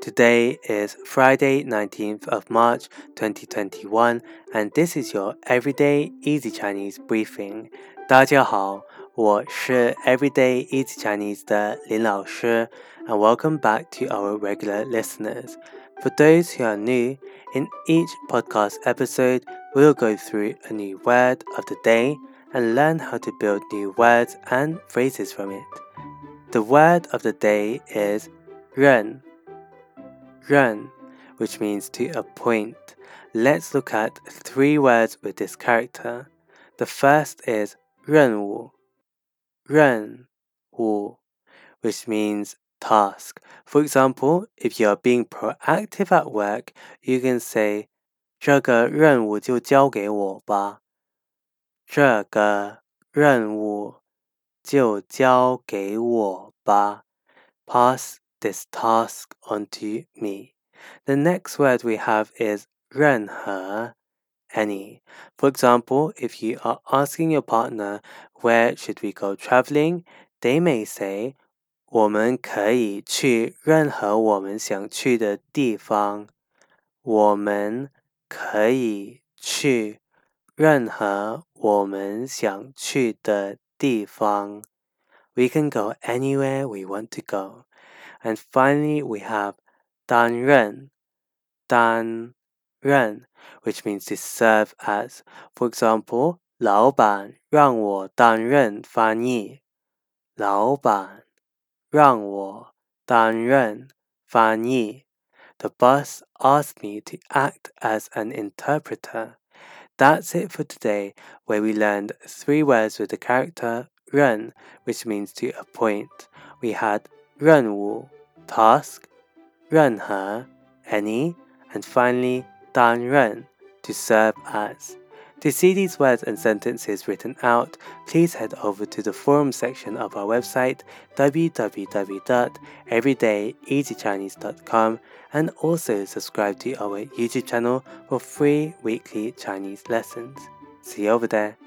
Today is Friday, 19th of March 2021, and this is your Everyday Easy Chinese Briefing. 大家好，我是 Everyday Easy Chinese 的林老师，and welcome back to our regular listeners. For those who are new, in each podcast episode, we'll go through a new word of the day and learn how to build new words and phrases from it. The word of the day is ren. Ren, which means to appoint. Let's look at three words with this character. The first is 任务,任务, which means task. For example, if you are being proactive at work, you can say 这个任务就交给我吧。这个任务就交给我吧。Pass this task onto me. The next word we have is 任何 any. For example, if you are asking your partner where should we go traveling, they may say 我们可以去任何我们想去的地方。我们可以去任何我们想去的地方。We can go anywhere we want to go. And finally, we have 担任,担任, which means to serve as. For example, 老板让我担任翻译。老板让我担任翻译。The boss asked me to act as an interpreter. That's it for today, where we learned three words with the character 任, which means to appoint. We had 任务 task, 任何 any, and finally 担任 to serve as. To see these words and sentences written out, please head over to the forum section of our website www.everydayeasychinese.com and also subscribe to our YouTube channel for free weekly Chinese lessons. See you over there.